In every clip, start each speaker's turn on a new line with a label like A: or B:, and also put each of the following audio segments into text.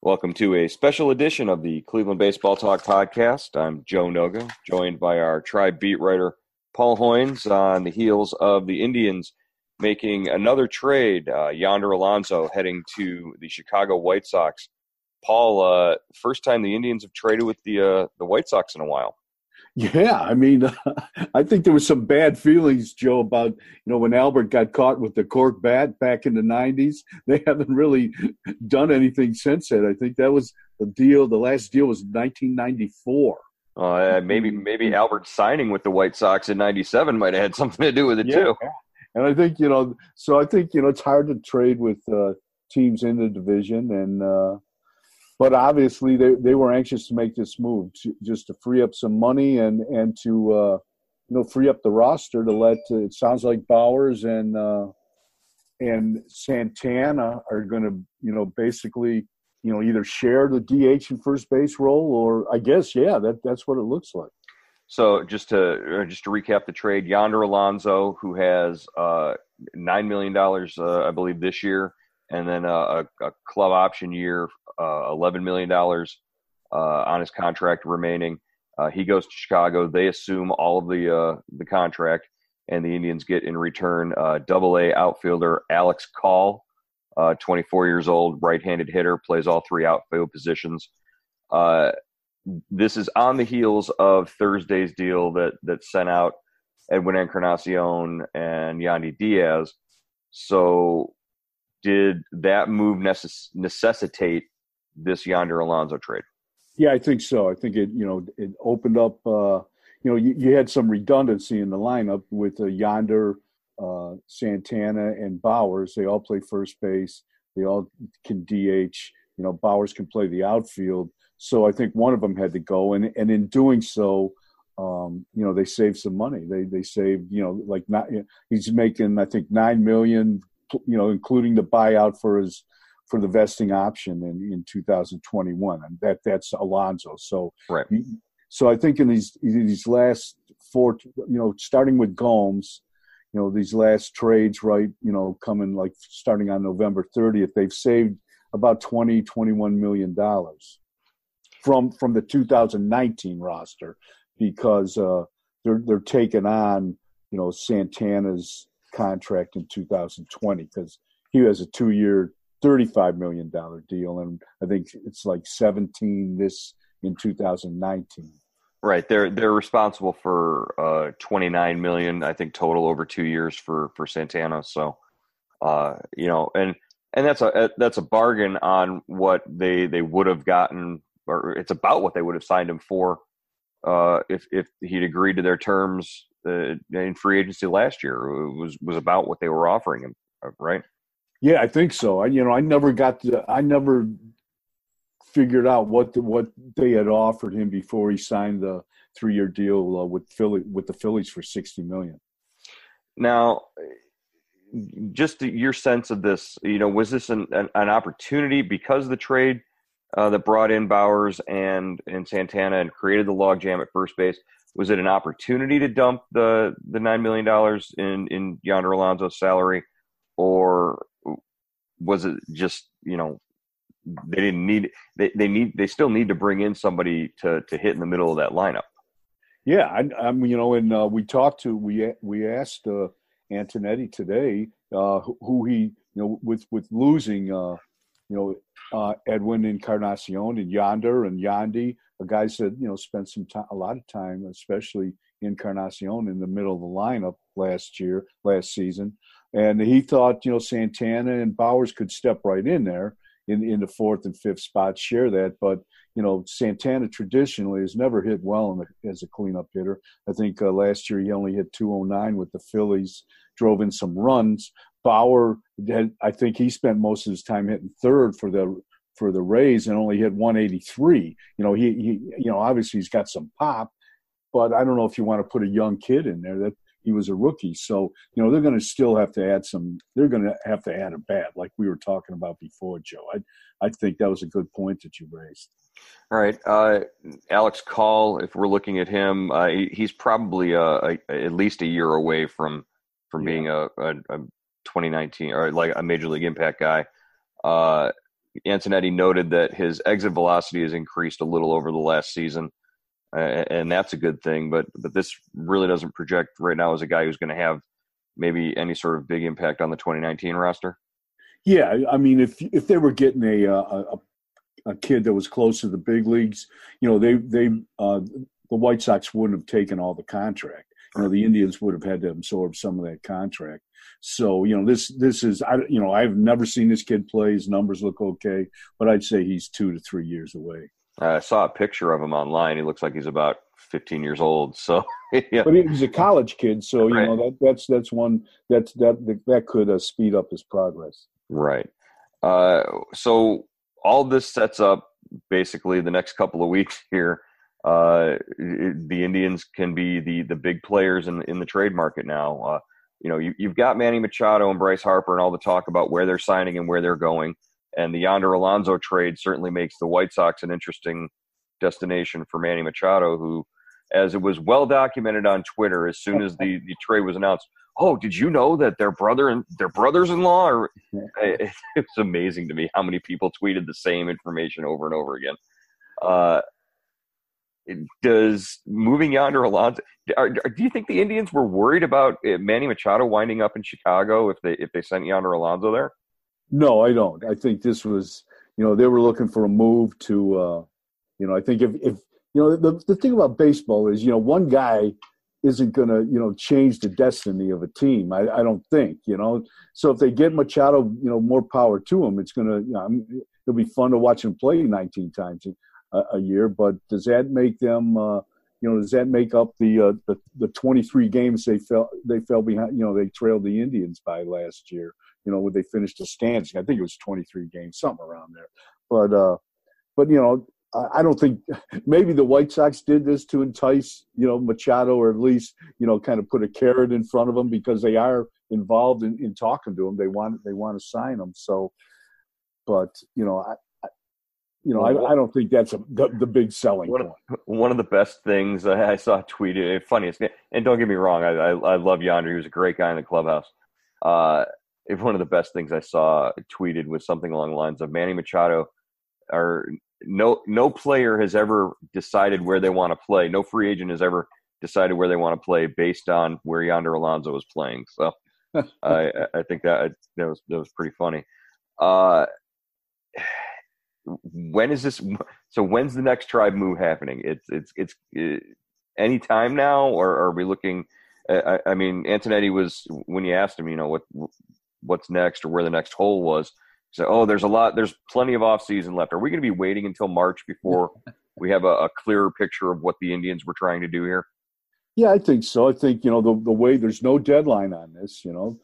A: Welcome to a special edition of the Cleveland Baseball Talk podcast. I'm Joe Noga, joined by our tribe beat writer Paul Hoynes on the heels of the Indians making another trade. Uh, Yonder Alonso heading to the Chicago White Sox. Paul, uh, first time the Indians have traded with the uh, the White Sox in a while.
B: Yeah, I mean, I think there was some bad feelings, Joe, about you know when Albert got caught with the cork bat back in the '90s. They haven't really done anything since then. I think that was the deal. The last deal was 1994.
A: Uh, maybe maybe Albert signing with the White Sox in '97 might have had something to do with it
B: yeah.
A: too.
B: And I think you know, so I think you know it's hard to trade with uh, teams in the division, and uh, but obviously they, they were anxious to make this move to, just to free up some money and and to uh, you know free up the roster to let uh, it sounds like Bauers and uh, and Santana are going to you know basically you know either share the DH and first base role or I guess yeah that that's what it looks like.
A: So just to uh, just to recap the trade, Yonder Alonso, who has uh, nine million dollars, uh, I believe, this year, and then a, a club option year, uh, $11 million uh, on his contract remaining. Uh, he goes to Chicago. They assume all of the uh, the contract, and the Indians get in return Double A outfielder Alex Call, 24 years old, right-handed hitter, plays all three outfield positions. this is on the heels of Thursday's deal that that sent out Edwin Encarnacion and Yandy Diaz. So did that move necess- necessitate this Yonder Alonso trade?
B: Yeah, I think so. I think it you know it opened up. Uh, you know, you, you had some redundancy in the lineup with uh, Yonder, uh, Santana, and Bauers. They all play first base. They all can DH. You know, Bauers can play the outfield. So I think one of them had to go, and and in doing so, um, you know, they saved some money. They they saved you know like not he's making I think nine million you know, including the buyout for his for the vesting option in, in 2021, and that that's Alonso. So,
A: right.
B: So I think in these these last four, you know, starting with Gomes, you know, these last trades, right, you know, coming like starting on November 30th, they've saved about 20, 21 million dollars from from the 2019 roster because uh, they're they're taking on, you know, Santana's contract in 2020 because he has a two year, $35 million deal. And I think it's like 17 this in 2019.
A: Right. They're, they're responsible for uh, 29 million, I think total over two years for, for Santana. So, uh, you know, and, and that's a, that's a bargain on what they, they would have gotten, or it's about what they would have signed him for uh, if if he'd agreed to their terms uh, in free agency last year. It was was about what they were offering him, uh, right?
B: Yeah, I think so. I you know I never got to I never figured out what the, what they had offered him before he signed the three year deal uh, with Philly with the Phillies for sixty million.
A: Now, just your sense of this, you know, was this an, an, an opportunity because of the trade uh, that brought in Bowers and and Santana and created the logjam at first base? Was it an opportunity to dump the the nine million dollars in in Yonder Alonso's salary, or was it just you know they didn't need they, they need they still need to bring in somebody to to hit in the middle of that lineup?
B: Yeah, I, I'm you know, and uh, we talked to we we asked uh, Antonetti today uh, who he you know with with losing uh, you know, uh, Edwin Encarnacion and Yonder and Yandy, a guys that you know spent some time, a lot of time, especially Encarnacion in the middle of the lineup last year, last season, and he thought you know Santana and Bauers could step right in there in in the fourth and fifth spot, share that, but you know Santana traditionally has never hit well the, as a cleanup hitter. I think uh, last year he only hit 209 with the Phillies, drove in some runs. Bauer, had, I think he spent most of his time hitting third for the for the Rays and only hit 183. You know, he, he you know obviously he's got some pop, but I don't know if you want to put a young kid in there that he was a rookie. So you know they're going to still have to add some. They're going to have to add a bat, like we were talking about before, Joe. I I think that was a good point that you raised.
A: All right, uh, Alex Call. If we're looking at him, uh, he, he's probably uh, a, at least a year away from from yeah. being a, a, a 2019 or like a major league impact guy. Uh, Antonetti noted that his exit velocity has increased a little over the last season, uh, and that's a good thing. But but this really doesn't project right now as a guy who's going to have maybe any sort of big impact on the 2019 roster.
B: Yeah, I mean, if if they were getting a a, a kid that was close to the big leagues, you know, they they uh, the White Sox wouldn't have taken all the contract. You know, the Indians would have had to absorb some of that contract. So you know this this is I you know I've never seen this kid play. His numbers look okay, but I'd say he's two to three years away.
A: I saw a picture of him online. He looks like he's about 15 years old. So,
B: yeah. but he's a college kid, so you right. know that that's that's one that's that that could uh, speed up his progress.
A: Right. Uh, so all this sets up basically the next couple of weeks here. Uh, the Indians can be the the big players in in the trade market now. You know, you, you've got Manny Machado and Bryce Harper and all the talk about where they're signing and where they're going. And the Yonder Alonso trade certainly makes the White Sox an interesting destination for Manny Machado, who, as it was well documented on Twitter, as soon as the, the trade was announced, oh, did you know that their brother and their brothers-in-law are? It's amazing to me how many people tweeted the same information over and over again. Uh, does moving Yonder Alonso? Are, do you think the Indians were worried about uh, Manny Machado winding up in Chicago if they if they sent Yonder Alonso there?
B: No, I don't. I think this was you know they were looking for a move to uh, you know I think if if you know the the thing about baseball is you know one guy isn't going to you know change the destiny of a team. I, I don't think you know. So if they get Machado, you know, more power to him. It's going to you know it'll be fun to watch him play 19 times a, year. But does that make them? Uh, you know, does that make up the, uh, the the 23 games they fell they fell behind? You know, they trailed the Indians by last year. You know, when they finished the standings, I think it was 23 games, something around there. But uh, but you know, I don't think maybe the White Sox did this to entice, you know, Machado or at least, you know, kind of put a carrot in front of him because they are involved in, in talking to him. They want they want to sign him. So, but you know, you know, I, I, don't think that's a, the, the big selling
A: one
B: point.
A: Of, one of the best things I saw tweeted, funniest, and don't get me wrong, I, I, I love Yonder. He was a great guy in the clubhouse. Uh, if one of the best things I saw tweeted was something along the lines of Manny Machado, or no no player has ever decided where they want to play. No free agent has ever decided where they want to play based on where Yonder Alonso is playing. So I I think that that was that was pretty funny. Uh, when is this? So when's the next tribe move happening? It's it's it's it, any time now, or are we looking? I, I, mean, Antonetti was when you asked him, you know, what what's next or where the next hole was. So, oh, there's a lot. There's plenty of off season left. Are we going to be waiting until March before we have a, a clearer picture of what the Indians were trying to do here?
B: Yeah, I think so. I think you know the the way there's no deadline on this, you know,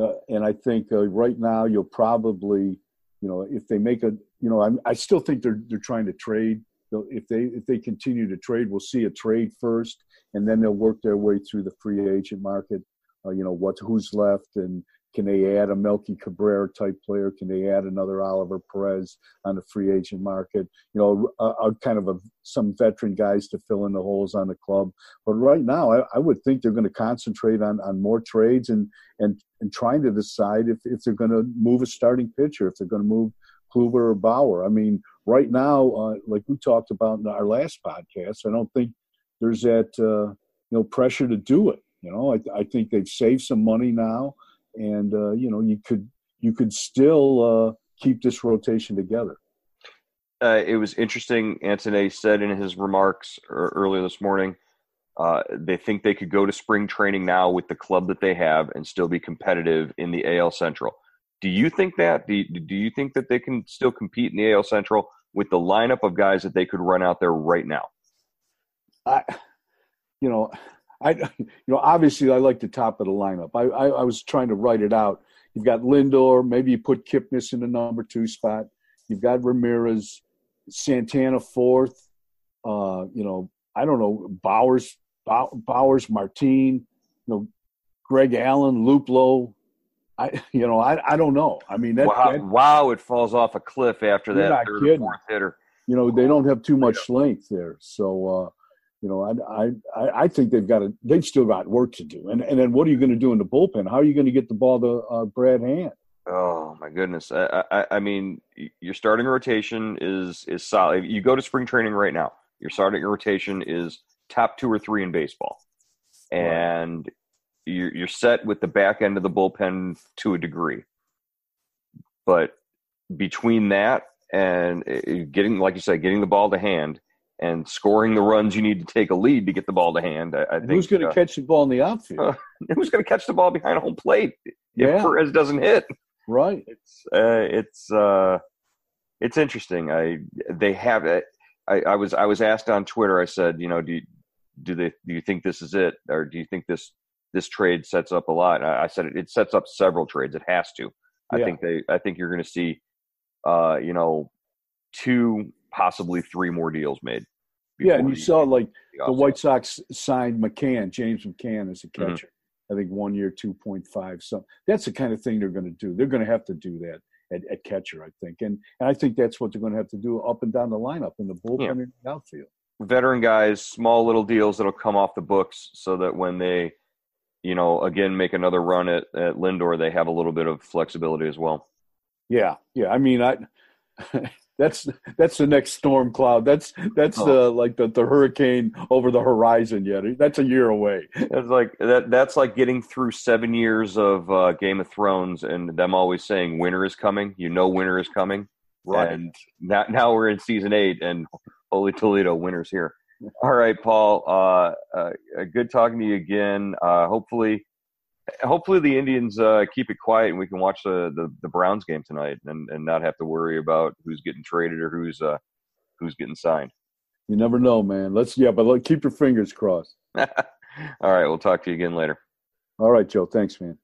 B: uh, and I think uh, right now you'll probably, you know, if they make a you know, I'm, I still think they're they're trying to trade. If they if they continue to trade, we'll see a trade first, and then they'll work their way through the free agent market. Uh, you know what who's left, and can they add a Melky Cabrera type player? Can they add another Oliver Perez on the free agent market? You know, a, a kind of a, some veteran guys to fill in the holes on the club. But right now, I, I would think they're going to concentrate on, on more trades and and and trying to decide if, if they're going to move a starting pitcher, if they're going to move Kluber or Bauer. I mean, right now, uh, like we talked about in our last podcast, I don't think there's that uh, you know pressure to do it. You know, I, I think they've saved some money now, and uh, you know you could you could still uh, keep this rotation together.
A: Uh, it was interesting. Anthony said in his remarks earlier this morning, uh, they think they could go to spring training now with the club that they have and still be competitive in the AL Central. Do you think that? Do you, do you think that they can still compete in the AL Central with the lineup of guys that they could run out there right now?
B: I, you know, I, you know, obviously I like the top of the lineup. I, I, I was trying to write it out. You've got Lindor. Maybe you put Kipnis in the number two spot. You've got Ramirez, Santana fourth. Uh, you know, I don't know Bauers, Bauers, Martin. You know, Greg Allen, Luplow. I, you know, I, I don't know. I mean, that,
A: wow,
B: that,
A: wow, it falls off a cliff after that third or fourth hitter.
B: You know, they don't have too much length there. So, uh, you know, I, I, I think they've got to, they've still got work to do. And, and then what are you going to do in the bullpen? How are you going to get the ball to uh, Brad Hand?
A: Oh my goodness! I, I, I mean, your starting rotation is is solid. You go to spring training right now. Your starting rotation is top two or three in baseball, and you're you're set with the back end of the bullpen to a degree. But between that and uh, getting, like you said, getting the ball to hand, and scoring the runs you need to take a lead to get the ball to hand. I, I think
B: who's going to uh, catch the ball in the outfield? Uh,
A: who's going to catch the ball behind home plate if yeah. Perez doesn't hit?
B: Right.
A: It's uh, it's uh, it's interesting. I they have it. I, I was I was asked on Twitter. I said, you know, do you, do they do you think this is it, or do you think this this trade sets up a lot? I, I said it, it sets up several trades. It has to. I yeah. think they. I think you're going to see, uh, you know, two possibly three more deals made.
B: Yeah, and you saw like the White Sox signed McCann, James McCann, as a mm-hmm. catcher. Mm-hmm. I think one year, two point five. So that's the kind of thing they're going to do. They're going to have to do that at, at, catcher, I think, and and I think that's what they're going to have to do up and down the lineup in the bullpen yeah. and the outfield.
A: Veteran guys, small little deals that'll come off the books, so that when they, you know, again make another run at at Lindor, they have a little bit of flexibility as well.
B: Yeah, yeah. I mean, I that's that's the next storm cloud. That's that's oh. the like the, the hurricane over the horizon yet. That's a year away.
A: It's like that. That's like getting through seven years of uh, Game of Thrones and them always saying winter is coming. You know, winter is coming. Right. And now, now we're in season eight, and holy Toledo, winners here. All right, Paul. Uh, uh, good talking to you again. Uh, hopefully hopefully the Indians uh, keep it quiet and we can watch the, the, the, Browns game tonight and, and not have to worry about who's getting traded or who's uh, who's getting signed.
B: You never know, man. Let's yeah, but let, keep your fingers crossed.
A: All right, we'll talk to you again later.
B: All right, Joe. Thanks, man.